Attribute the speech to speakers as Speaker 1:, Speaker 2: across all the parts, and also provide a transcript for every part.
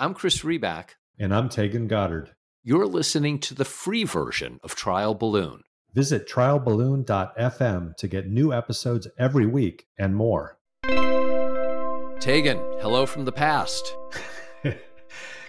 Speaker 1: I'm Chris Riback.
Speaker 2: And I'm Taegan Goddard.
Speaker 1: You're listening to the free version of Trial Balloon.
Speaker 2: Visit trialballoon.fm to get new episodes every week and more.
Speaker 1: Taegan, hello from the past.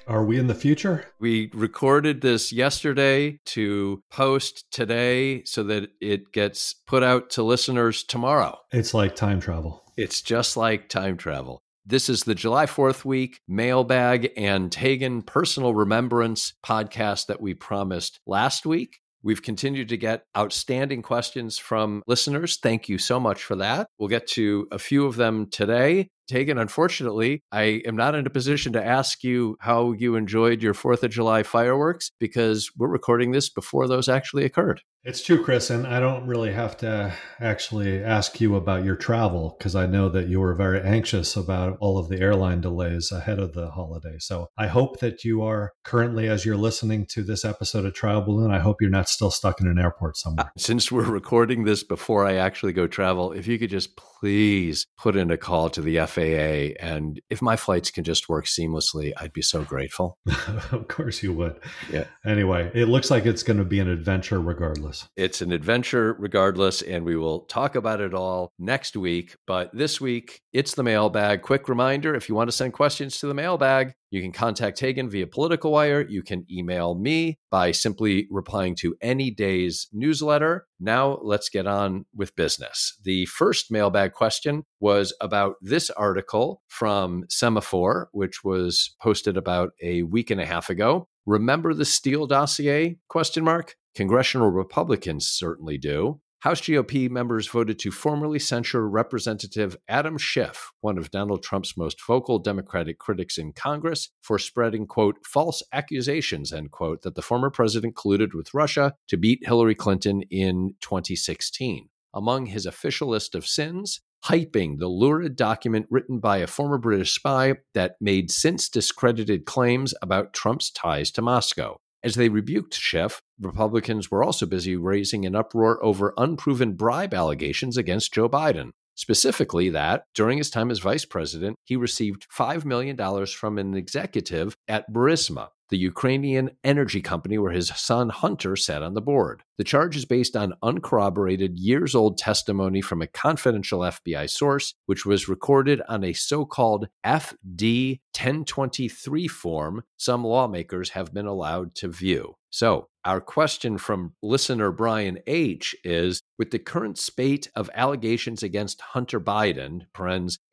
Speaker 2: Are we in the future?
Speaker 1: We recorded this yesterday to post today so that it gets put out to listeners tomorrow.
Speaker 2: It's like time travel.
Speaker 1: It's just like time travel. This is the July 4th week mailbag and Taegan personal remembrance podcast that we promised last week. We've continued to get outstanding questions from listeners. Thank you so much for that. We'll get to a few of them today. Taegan, unfortunately, I am not in a position to ask you how you enjoyed your 4th of July fireworks because we're recording this before those actually occurred.
Speaker 2: It's true, Chris, and I don't really have to actually ask you about your travel because I know that you were very anxious about all of the airline delays ahead of the holiday. So I hope that you are currently, as you're listening to this episode of Trial Balloon, I hope you're not still stuck in an airport somewhere.
Speaker 1: Uh, since we're recording this before I actually go travel, if you could just please put in a call to the FAA. And if my flights can just work seamlessly, I'd be so grateful.
Speaker 2: of course you would.
Speaker 1: Yeah.
Speaker 2: Anyway, it looks like it's going to be an adventure regardless.
Speaker 1: It's an adventure regardless, and we will talk about it all next week. But this week, it's the mailbag. Quick reminder if you want to send questions to the mailbag, you can contact Taegan via Political Wire. You can email me by simply replying to any day's newsletter. Now, let's get on with business. The first mailbag question was about this article from Semafor, which was posted about a week and a half ago. Remember the Steele dossier? Question mark. Congressional Republicans certainly do. House GOP members voted to formally censure Representative Adam Schiff, one of Donald Trump's most vocal Democratic critics in Congress, for spreading, quote, false accusations, end quote, that the former president colluded with Russia to beat Hillary Clinton in 2016. Among his official list of sins, hyping the lurid document written by a former British spy that made since discredited claims about Trump's ties to Moscow. As they rebuked Schiff, Republicans were also busy raising an uproar over unproven bribe allegations against Joe Biden. Specifically, that during his time as vice president, he received $5 million from an executive at Burisma, the Ukrainian energy company where his son Hunter sat on the board. The charge is based on uncorroborated years old testimony from a confidential FBI source, which was recorded on a so called FD 1023 form some lawmakers have been allowed to view. So, our question from listener Brian H is with the current spate of allegations against Hunter Biden,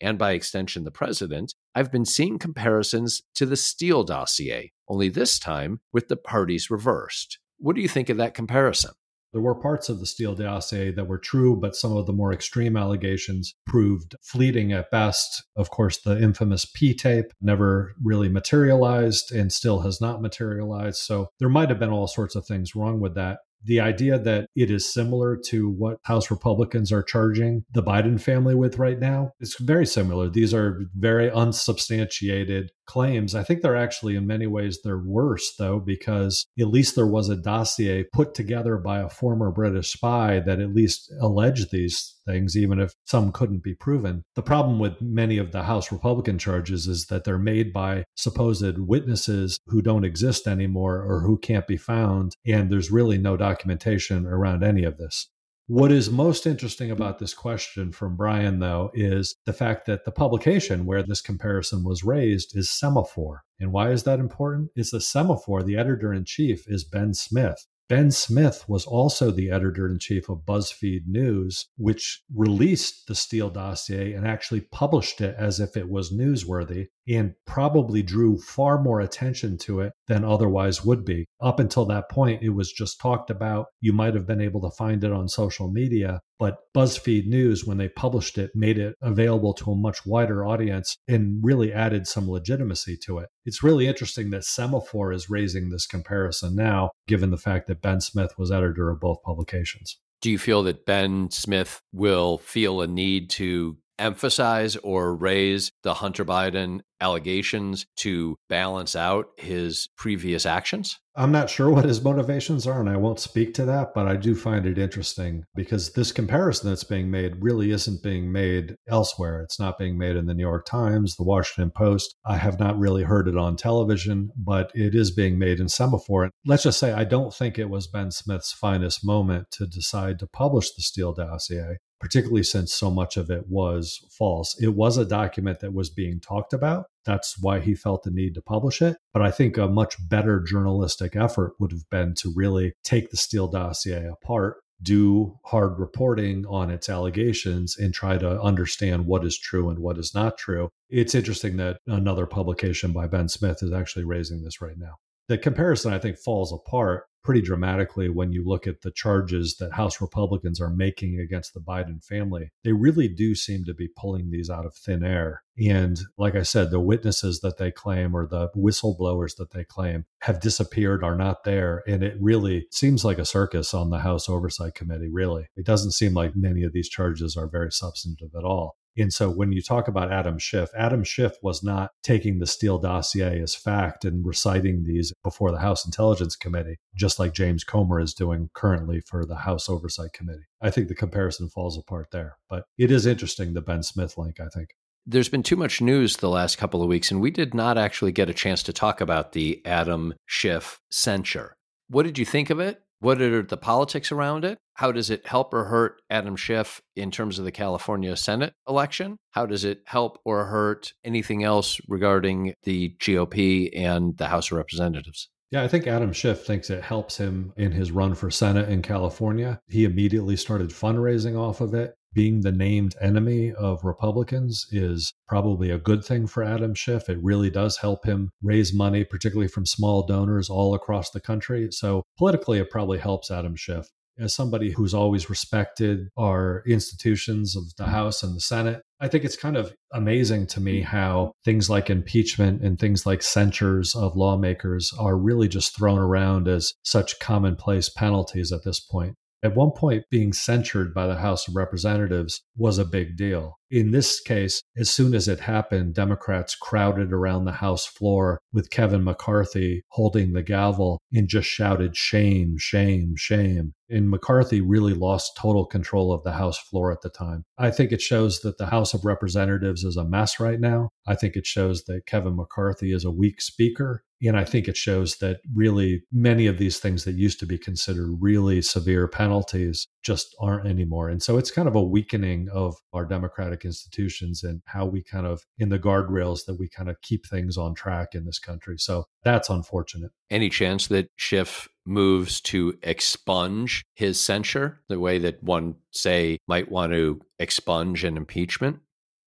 Speaker 1: and by extension the president, I've been seeing comparisons to the Steele dossier, only this time with the parties reversed. What do you think of that comparison?
Speaker 2: There were parts of the Steele dossier that were true, but some of the more extreme allegations proved fleeting at best. Of course, the infamous P tape never really materialized and still has not materialized. So there might have been all sorts of things wrong with that the idea that it is similar to what House Republicans are charging the Biden family with right now is very similar. These are very unsubstantiated claims. I think they're actually, in many ways, they're worse, though, because at least there was a dossier put together by a former British spy that at least alleged these things, even if some couldn't be proven. The problem with many of the House Republican charges is that they're made by supposed witnesses who don't exist anymore or who can't be found, and there's really no documentation around any of this. What is most interesting about this question from Brian, though, is the fact that the publication where this comparison was raised is Semafor. And why is that important? It's the Semafor, the editor in chief is Ben Smith. Ben Smith was also the editor in chief of BuzzFeed News, which released the Steele dossier and actually published it as if it was newsworthy and probably drew far more attention to it than otherwise would be. Up until that point, it was just talked about. You might have been able to find it on social media, but BuzzFeed News, when they published it, made it available to a much wider audience and really added some legitimacy to it. It's really interesting that Semafor is raising this comparison now, given the fact that Ben Smith was editor of both publications.
Speaker 1: Do you feel that Ben Smith will feel a need to emphasize or raise the Hunter Biden allegations to balance out his previous actions?
Speaker 2: I'm not sure what his motivations are, and I won't speak to that, but I do find it interesting because this comparison that's being made really isn't being made elsewhere. It's not being made in the New York Times, the Washington Post. I have not really heard it on television, but it is being made in Semafor. Let's just say I don't think it was Ben Smith's finest moment to decide to publish the Steele dossier particularly since so much of it was false. It was a document that was being talked about. That's why he felt the need to publish it. But I think a much better journalistic effort would have been to really take the Steele dossier apart, do hard reporting on its allegations, and try to understand what is true and what is not true. It's interesting that another publication by Ben Smith is actually raising this right now the comparison I think falls apart pretty dramatically when you look at the charges that House Republicans are making against the Biden family. They really do seem to be pulling these out of thin air. And like I said, the witnesses that they claim or the whistleblowers that they claim have disappeared, are not there. And it really seems like a circus on the House Oversight Committee, really. It doesn't seem like many of these charges are very substantive at all. And so when you talk about Adam Schiff, Adam Schiff was not taking the Steele dossier as fact and reciting these before the House Intelligence Committee, just like James Comer is doing currently for the House Oversight Committee. I think the comparison falls apart there. But it is interesting, the Ben Smith link, I think.
Speaker 1: There's been too much news the last couple of weeks, and we did not actually get a chance to talk about the Adam Schiff censure. What did you think of it? What are the politics around it? How does it help or hurt Adam Schiff in terms of the California Senate election? How does it help or hurt anything else regarding the GOP and the House of Representatives?
Speaker 2: Yeah, I think Adam Schiff thinks it helps him in his run for Senate in California. He immediately started fundraising off of it being the named enemy of Republicans is probably a good thing for Adam Schiff. It really does help him raise money, particularly from small donors all across the country. So politically, it probably helps Adam Schiff. As somebody who's always respected our institutions of the House and the Senate, I think it's kind of amazing to me how things like impeachment and things like censures of lawmakers are really just thrown around as such commonplace penalties at this point. At one point, being censured by the House of Representatives was a big deal. In this case, as soon as it happened, Democrats crowded around the House floor with Kevin McCarthy holding the gavel and just shouted, shame, shame, shame. And McCarthy really lost total control of the House floor at the time. I think it shows that the House of Representatives is a mess right now. I think it shows that Kevin McCarthy is a weak speaker. And I think it shows that really many of these things that used to be considered really severe penalties just aren't anymore. And so it's kind of a weakening of our democratic institutions and how we kind of, in the guardrails, that we kind of keep things on track in this country. So that's unfortunate.
Speaker 1: Any chance that Schiff moves to expunge his censure the way that one, say, might want to expunge an impeachment?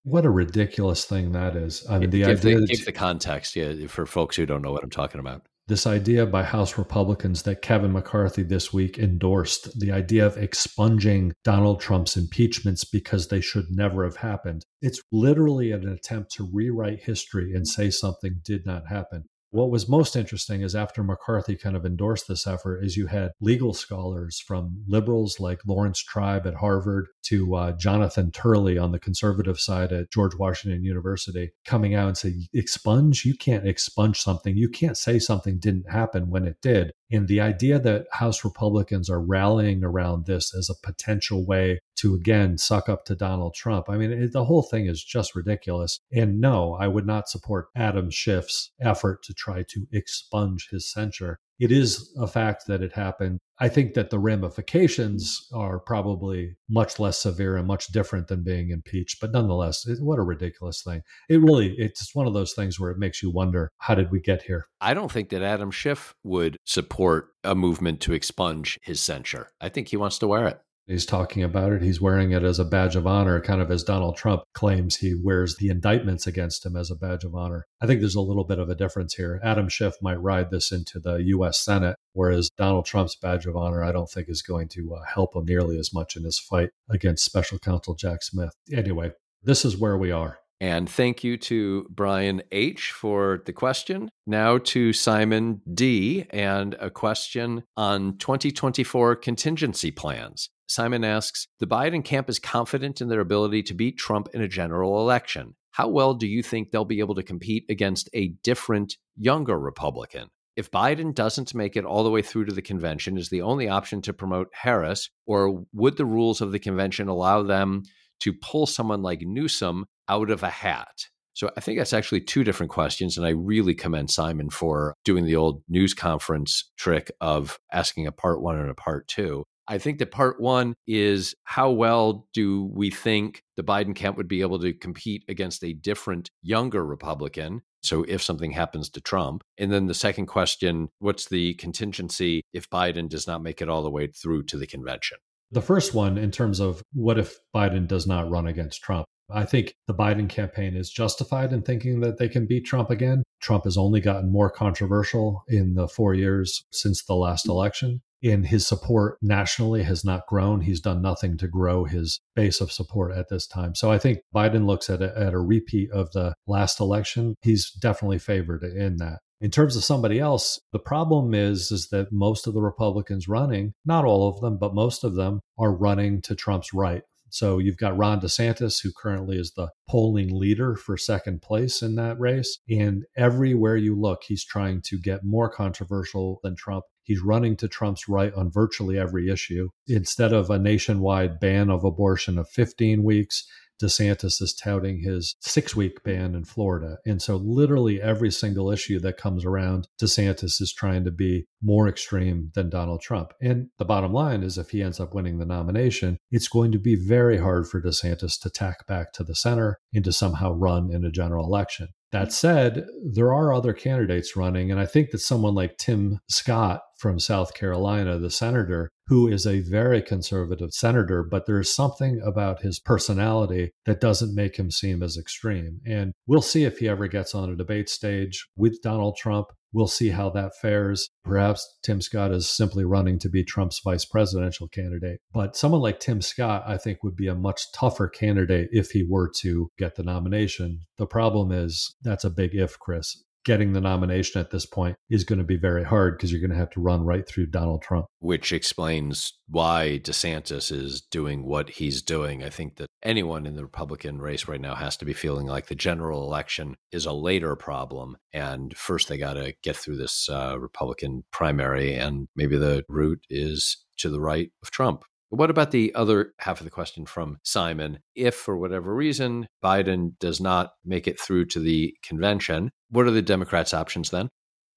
Speaker 2: What a ridiculous thing that is.
Speaker 1: I mean, the give idea the, give the context, yeah, for folks who don't know what I'm talking about.
Speaker 2: This idea by House Republicans that Kevin McCarthy this week endorsed, the idea of expunging Donald Trump's impeachments because they should never have happened. It's literally an attempt to rewrite history and say something did not happen. What was most interesting is after McCarthy kind of endorsed this effort, is you had legal scholars from liberals like Laurence Tribe at Harvard to uh, Jonathan Turley on the conservative side at George Washington University coming out and say, expunge? You can't expunge something. You can't say something didn't happen when it did. And the idea that House Republicans are rallying around this as a potential way to again suck up to Donald Trump. I mean, it, the whole thing is just ridiculous. And no, I would not support Adam Schiff's effort to try to expunge his censure. It is a fact that it happened. I think that the ramifications are probably much less severe and much different than being impeached. But nonetheless, it, what a ridiculous thing. It really, it's one of those things where it makes you wonder how did we get here?
Speaker 1: I don't think that Adam Schiff would support a movement to expunge his censure. I think he wants to wear it.
Speaker 2: He's talking about it. He's wearing it as a badge of honor, kind of as Donald Trump claims he wears the indictments against him as a badge of honor. I think there's a little bit of a difference here. Adam Schiff might ride this into the U.S. Senate, whereas Donald Trump's badge of honor, I don't think is going to uh, help him nearly as much in his fight against special counsel Jack Smith. Anyway, this is where we are.
Speaker 1: And thank you to Brian H. for the question. Now to Simon D. and a question on 2024 contingency plans. Simon asks The Biden camp is confident in their ability to beat Trump in a general election. How well do you think they'll be able to compete against a different, younger Republican? If Biden doesn't make it all the way through to the convention, is the only option to promote Harris, or would the rules of the convention allow them to pull someone like Newsom out of a hat? So I think that's actually two different questions. And I really commend Simon for doing the old news conference trick of asking a part one and a part two. I think that part one is how well do we think the Biden camp would be able to compete against a different, younger Republican? So if something happens to Trump. And then the second question what's the contingency if Biden does not make it all the way through to the convention?
Speaker 2: The first one, in terms of what if Biden does not run against Trump? I think the Biden campaign is justified in thinking that they can beat Trump again. Trump has only gotten more controversial in the four years since the last mm. election and his support nationally has not grown. He's done nothing to grow his base of support at this time. So I think Biden looks at a, at a repeat of the last election. He's definitely favored in that. In terms of somebody else, the problem is is that most of the Republicans running, not all of them, but most of them are running to Trump's right. So you've got Ron DeSantis, who currently is the polling leader for second place in that race. And everywhere you look, he's trying to get more controversial than Trump. He's running to Trump's right on virtually every issue. Instead of a nationwide ban of abortion of 15 weeks, DeSantis is touting his six week ban in Florida. And so, literally, every single issue that comes around, DeSantis is trying to be more extreme than Donald Trump. And the bottom line is, if he ends up winning the nomination, it's going to be very hard for DeSantis to tack back to the center and to somehow run in a general election. That said, there are other candidates running, and I think that someone like Tim Scott from South Carolina, the senator, who is a very conservative senator, but there is something about his personality that doesn't make him seem as extreme. And we'll see if he ever gets on a debate stage with Donald Trump. We'll see how that fares. Perhaps Tim Scott is simply running to be Trump's vice presidential candidate. But someone like Tim Scott, I think, would be a much tougher candidate if he were to get the nomination. The problem is that's a big if, Chris getting the nomination at this point is going to be very hard because you're going to have to run right through Donald Trump.
Speaker 1: Which explains why DeSantis is doing what he's doing. I think that anyone in the Republican race right now has to be feeling like the general election is a later problem. And first, they got to get through this uh, Republican primary, and maybe the route is to the right of Trump. What about the other half of the question from Simon? If, for whatever reason, Biden does not make it through to the convention, what are the Democrats' options then?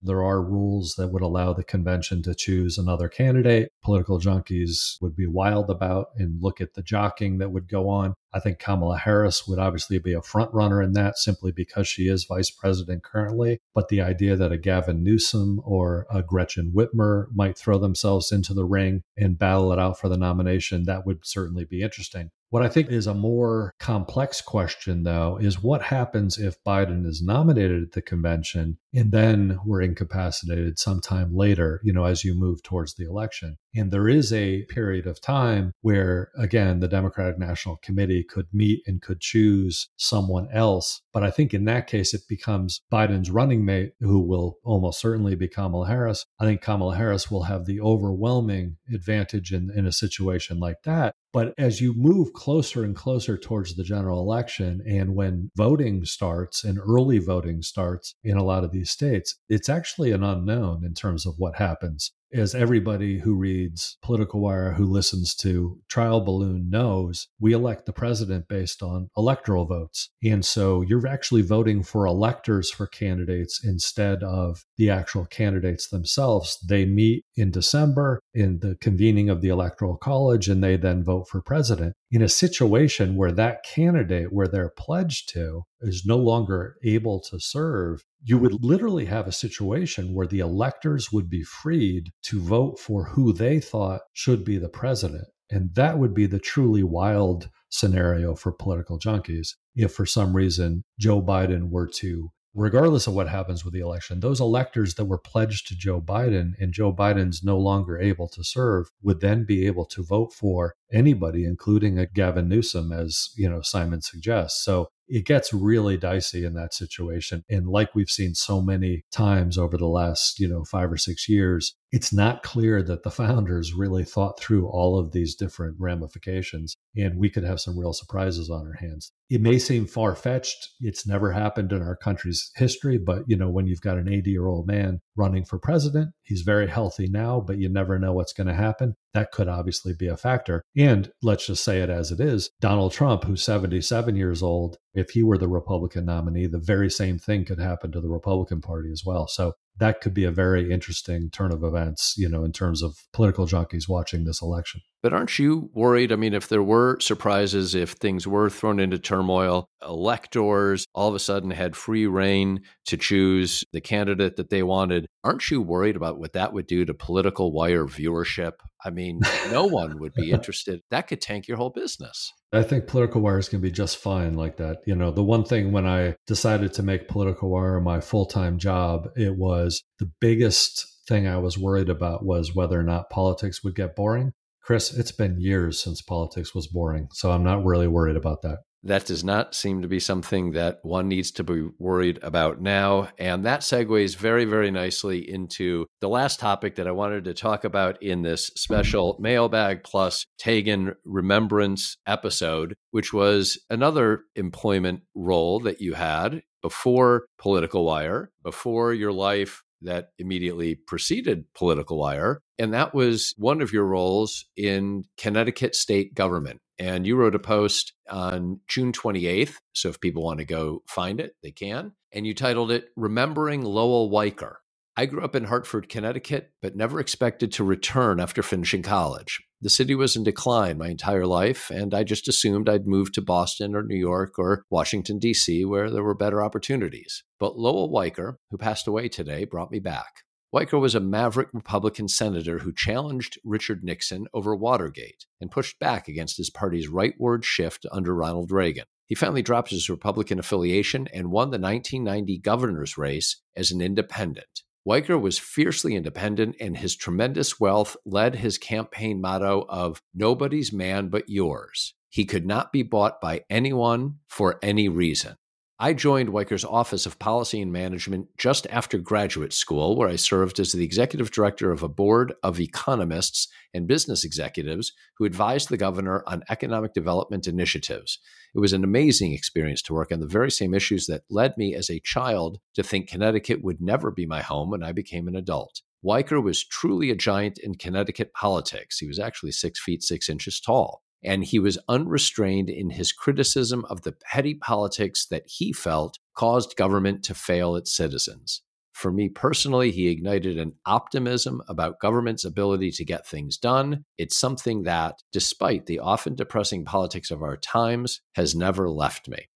Speaker 2: There are rules that would allow the convention to choose another candidate. Political junkies would be wild about and look at the jockeying that would go on. I think Kamala Harris would obviously be a front runner in that simply because she is vice president currently. But the idea that a Gavin Newsom or a Gretchen Whitmer might throw themselves into the ring and battle it out for the nomination, that would certainly be interesting. What I think is a more complex question, though, is what happens if Biden is nominated at the convention and then we're incapacitated sometime later, you know, as you move towards the election? And there is a period of time where, again, the Democratic National Committee could meet and could choose someone else. But I think in that case, it becomes Biden's running mate, who will almost certainly be Kamala Harris. I think Kamala Harris will have the overwhelming advantage in, in a situation like that. But as you move closer and closer towards the general election, and when voting starts and early voting starts in a lot of these states, it's actually an unknown in terms of what happens as everybody who reads Political Wire, who listens to Trial Balloon knows, we elect the president based on electoral votes. And so you're actually voting for electors for candidates instead of the actual candidates themselves. They meet in December in the convening of the Electoral College and they then vote for president. In a situation where that candidate, where they're pledged to, is no longer able to serve, you would literally have a situation where the electors would be freed to vote for who they thought should be the president. And that would be the truly wild scenario for political junkies if for some reason Joe Biden were to regardless of what happens with the election, those electors that were pledged to Joe Biden and Joe Biden's no longer able to serve would then be able to vote for anybody, including a Gavin Newsom, as you know Simon suggests. So it gets really dicey in that situation. And like we've seen so many times over the last, you know, five or six years, it's not clear that the founders really thought through all of these different ramifications. And we could have some real surprises on our hands. It may seem far fetched. It's never happened in our country's history. But, you know, when you've got an 80 year old man running for president, he's very healthy now, but you never know what's going to happen. That could obviously be a factor. And let's just say it as it is Donald Trump, who's 77 years old, if he were the Republican nominee, the very same thing could happen to the Republican Party as well. So that could be a very interesting turn of events, you know, in terms of political junkies watching this election.
Speaker 1: But aren't you worried? I mean, if there were surprises, if things were thrown into turmoil, electors all of a sudden had free reign to choose the candidate that they wanted, aren't you worried about what that would do to political wire viewership? I mean, no one would be interested. That could tank your whole business.
Speaker 2: I think Political wire is going to be just fine like that. You know, the one thing when I decided to make Political Wire my full time job, it was the biggest thing I was worried about was whether or not politics would get boring. Chris, it's been years since politics was boring, so I'm not really worried about that.
Speaker 1: That does not seem to be something that one needs to be worried about now. And that segues very, very nicely into the last topic that I wanted to talk about in this special Mailbag Plus Taegan Remembrance episode, which was another employment role that you had before Political Wire, before your life that immediately preceded Political Wire. And that was one of your roles in Connecticut state government. And you wrote a post on June 28th. So if people want to go find it, they can. And you titled it Remembering Lowell Weicker. I grew up in Hartford, Connecticut, but never expected to return after finishing college. The city was in decline my entire life, and I just assumed I'd move to Boston or New York or Washington, D.C., where there were better opportunities. But Lowell Weicker, who passed away today, brought me back. Weicker was a maverick Republican senator who challenged Richard Nixon over Watergate and pushed back against his party's rightward shift under Ronald Reagan. He finally dropped his Republican affiliation and won the 1990 governor's race as an independent. Weicker was fiercely independent, and his tremendous wealth led his campaign motto of nobody's man but yours. He could not be bought by anyone for any reason. I joined Weicker's Office of Policy and Management just after graduate school, where I served as the executive director of a board of economists and business executives who advised the governor on economic development initiatives. It was an amazing experience to work on the very same issues that led me as a child to think Connecticut would never be my home when I became an adult. Weicker was truly a giant in Connecticut politics. He was actually six feet six inches tall and he was unrestrained in his criticism of the petty politics that he felt caused government to fail its citizens. For me personally, he ignited an optimism about government's ability to get things done. It's something that, despite the often depressing politics of our times, has never left me.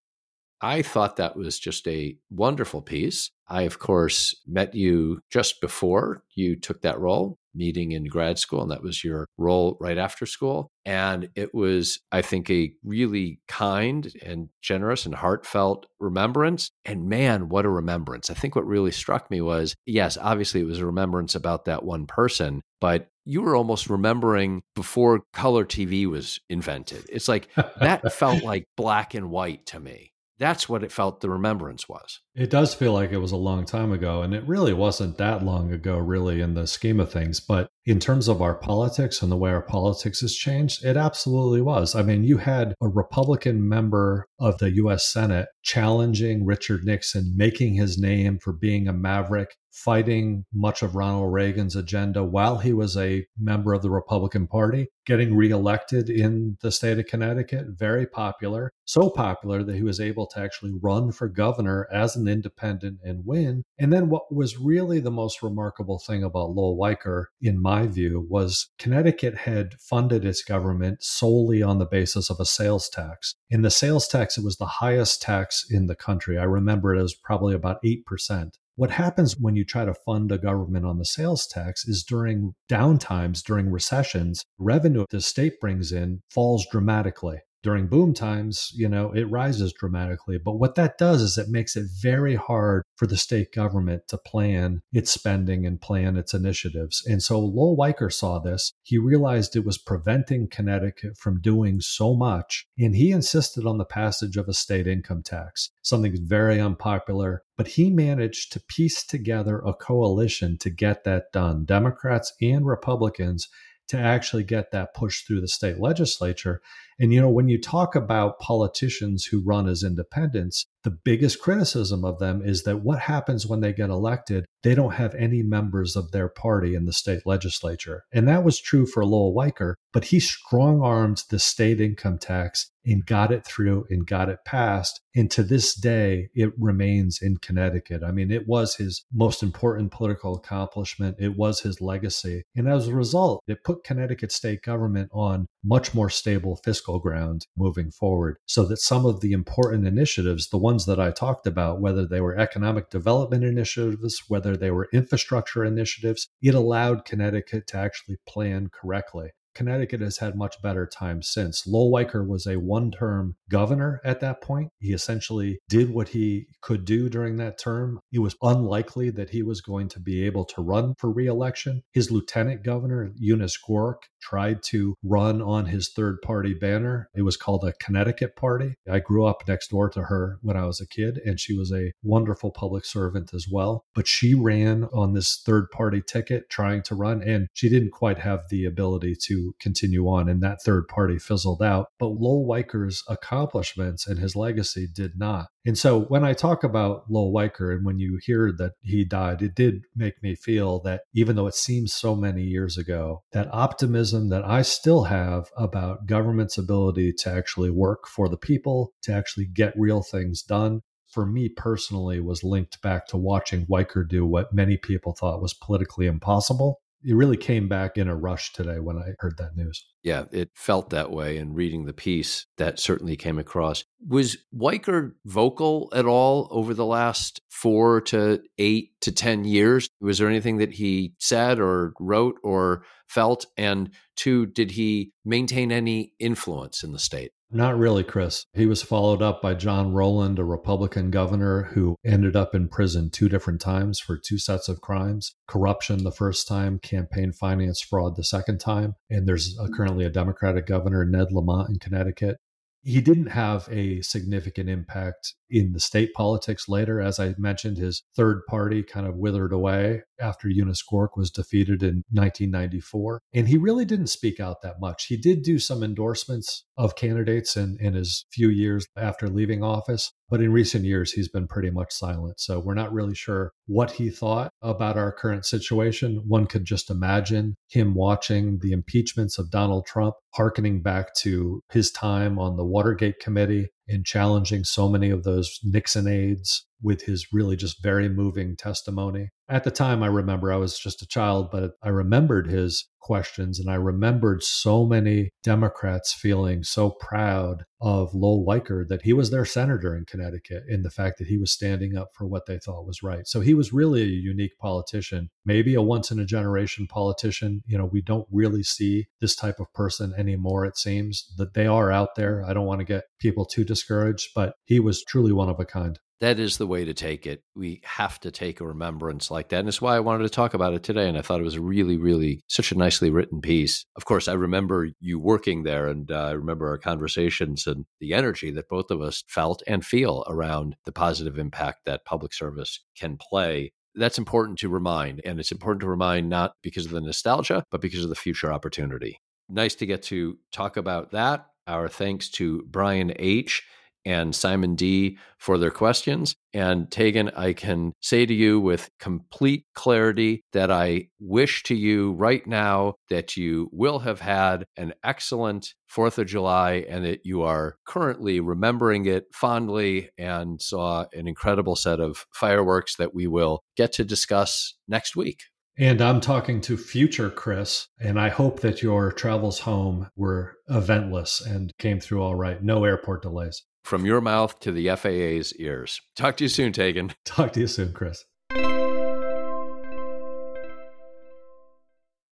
Speaker 1: I thought that was just a wonderful piece. I, of course, met you just before you took that role, meeting in grad school, and that was your role right after school. And it was, I think, a really kind and generous and heartfelt remembrance. And man, what a remembrance. I think what really struck me was yes, obviously it was a remembrance about that one person, but you were almost remembering before color TV was invented. It's like that felt like black and white to me. That's what it felt the remembrance was.
Speaker 2: It does feel like it was a long time ago, and it really wasn't that long ago, really, in the scheme of things. But in terms of our politics and the way our politics has changed, it absolutely was. I mean, you had a Republican member of the US Senate challenging Richard Nixon, making his name for being a maverick, fighting much of Ronald Reagan's agenda while he was a member of the Republican Party, getting reelected in the state of Connecticut, very popular, so popular that he was able to actually run for governor as an independent and win. And then what was really the most remarkable thing about Lowell Weicker, in my view, was Connecticut had funded its government solely on the basis of a sales tax. In the sales tax, it was the highest tax in the country. I remember it was probably about 8%. What happens when you try to fund a government on the sales tax is during downtimes, during recessions, revenue the state brings in falls dramatically. During boom times, you know, it rises dramatically. But what that does is it makes it very hard for the state government to plan its spending and plan its initiatives. And so Lowell Weicker saw this. He realized it was preventing Connecticut from doing so much. And he insisted on the passage of a state income tax, something very unpopular. But he managed to piece together a coalition to get that done. Democrats and Republicans to actually get that pushed through the state legislature. And, you know, when you talk about politicians who run as independents, the biggest criticism of them is that what happens when they get elected, they don't have any members of their party in the state legislature. And that was true for Lowell Weicker, but he strong armed the state income tax and got it through and got it passed. And to this day, it remains in Connecticut. I mean, it was his most important political accomplishment, it was his legacy. And as a result, it put Connecticut state government on much more stable fiscal ground moving forward so that some of the important initiatives, the ones that I talked about, whether they were economic development initiatives, whether they were infrastructure initiatives, it allowed Connecticut to actually plan correctly. Connecticut has had much better times since. Lowell Weicker was a one term governor at that point. He essentially did what he could do during that term. It was unlikely that he was going to be able to run for reelection. His lieutenant governor, Eunice Groark, tried to run on his third party banner. It was called a Connecticut Party. I grew up next door to her when I was a kid, and she was a wonderful public servant as well. But she ran on this third party ticket trying to run, and she didn't quite have the ability to continue on, and that third party fizzled out. But Lowell Weicker's accomplishments and his legacy did not. And so when I talk about Lowell Weicker and when you hear that he died, it did make me feel that even though it seems so many years ago, that optimism that I still have about government's ability to actually work for the people, to actually get real things done, for me personally was linked back to watching Weicker do what many people thought was politically impossible it really came back in a rush today when I heard that news.
Speaker 1: Yeah, it felt that way. And reading the piece, that certainly came across. Was Weicker vocal at all over the last four to eight to 10 years? Was there anything that he said or wrote or felt? And two, did he maintain any influence in the state?
Speaker 2: Not really, Chris. He was followed up by John Rowland, a Republican governor who ended up in prison two different times for two sets of crimes corruption the first time, campaign finance fraud the second time. And there's a, currently a Democratic governor, Ned Lamont, in Connecticut. He didn't have a significant impact in the state politics later. As I mentioned, his third party kind of withered away after Eunice Groark was defeated in 1994. And he really didn't speak out that much. He did do some endorsements of candidates in, in his few years after leaving office, but in recent years, he's been pretty much silent. So we're not really sure what he thought about our current situation. One could just imagine him watching the impeachments of Donald Trump, harkening back to his time on the Watergate Committee in challenging so many of those Nixon aides with his really just very moving testimony. At the time, I remember I was just a child, but I remembered his questions and I remembered so many Democrats feeling so proud of Lowell Weicker that he was their senator in Connecticut in the fact that he was standing up for what they thought was right. So he was really a unique politician, maybe a once in a generation politician. You know, we don't really see this type of person anymore, it seems that they are out there. I don't want to get people too discouraged, but he was truly one of a kind
Speaker 1: that is the way to take it. We have to take a remembrance like that. And it's why I wanted to talk about it today. And I thought it was really, really such a nicely written piece. Of course, I remember you working there and uh, I remember our conversations and the energy that both of us felt and feel around the positive impact that public service can play. That's important to remind. And it's important to remind not because of the nostalgia, but because of the future opportunity. Nice to get to talk about that. Our thanks to Brian H and Simon D for their questions. And Taegan, I can say to you with complete clarity that I wish to you right now that you will have had an excellent 4th of July and that you are currently remembering it fondly and saw an incredible set of fireworks that we will get to discuss next week.
Speaker 2: And I'm talking to future Chris, and I hope that your travels home were eventless and came through all right. No airport delays
Speaker 1: from your mouth to the FAA's ears. Talk to you soon, Taegan.
Speaker 2: Talk to you soon, Chris.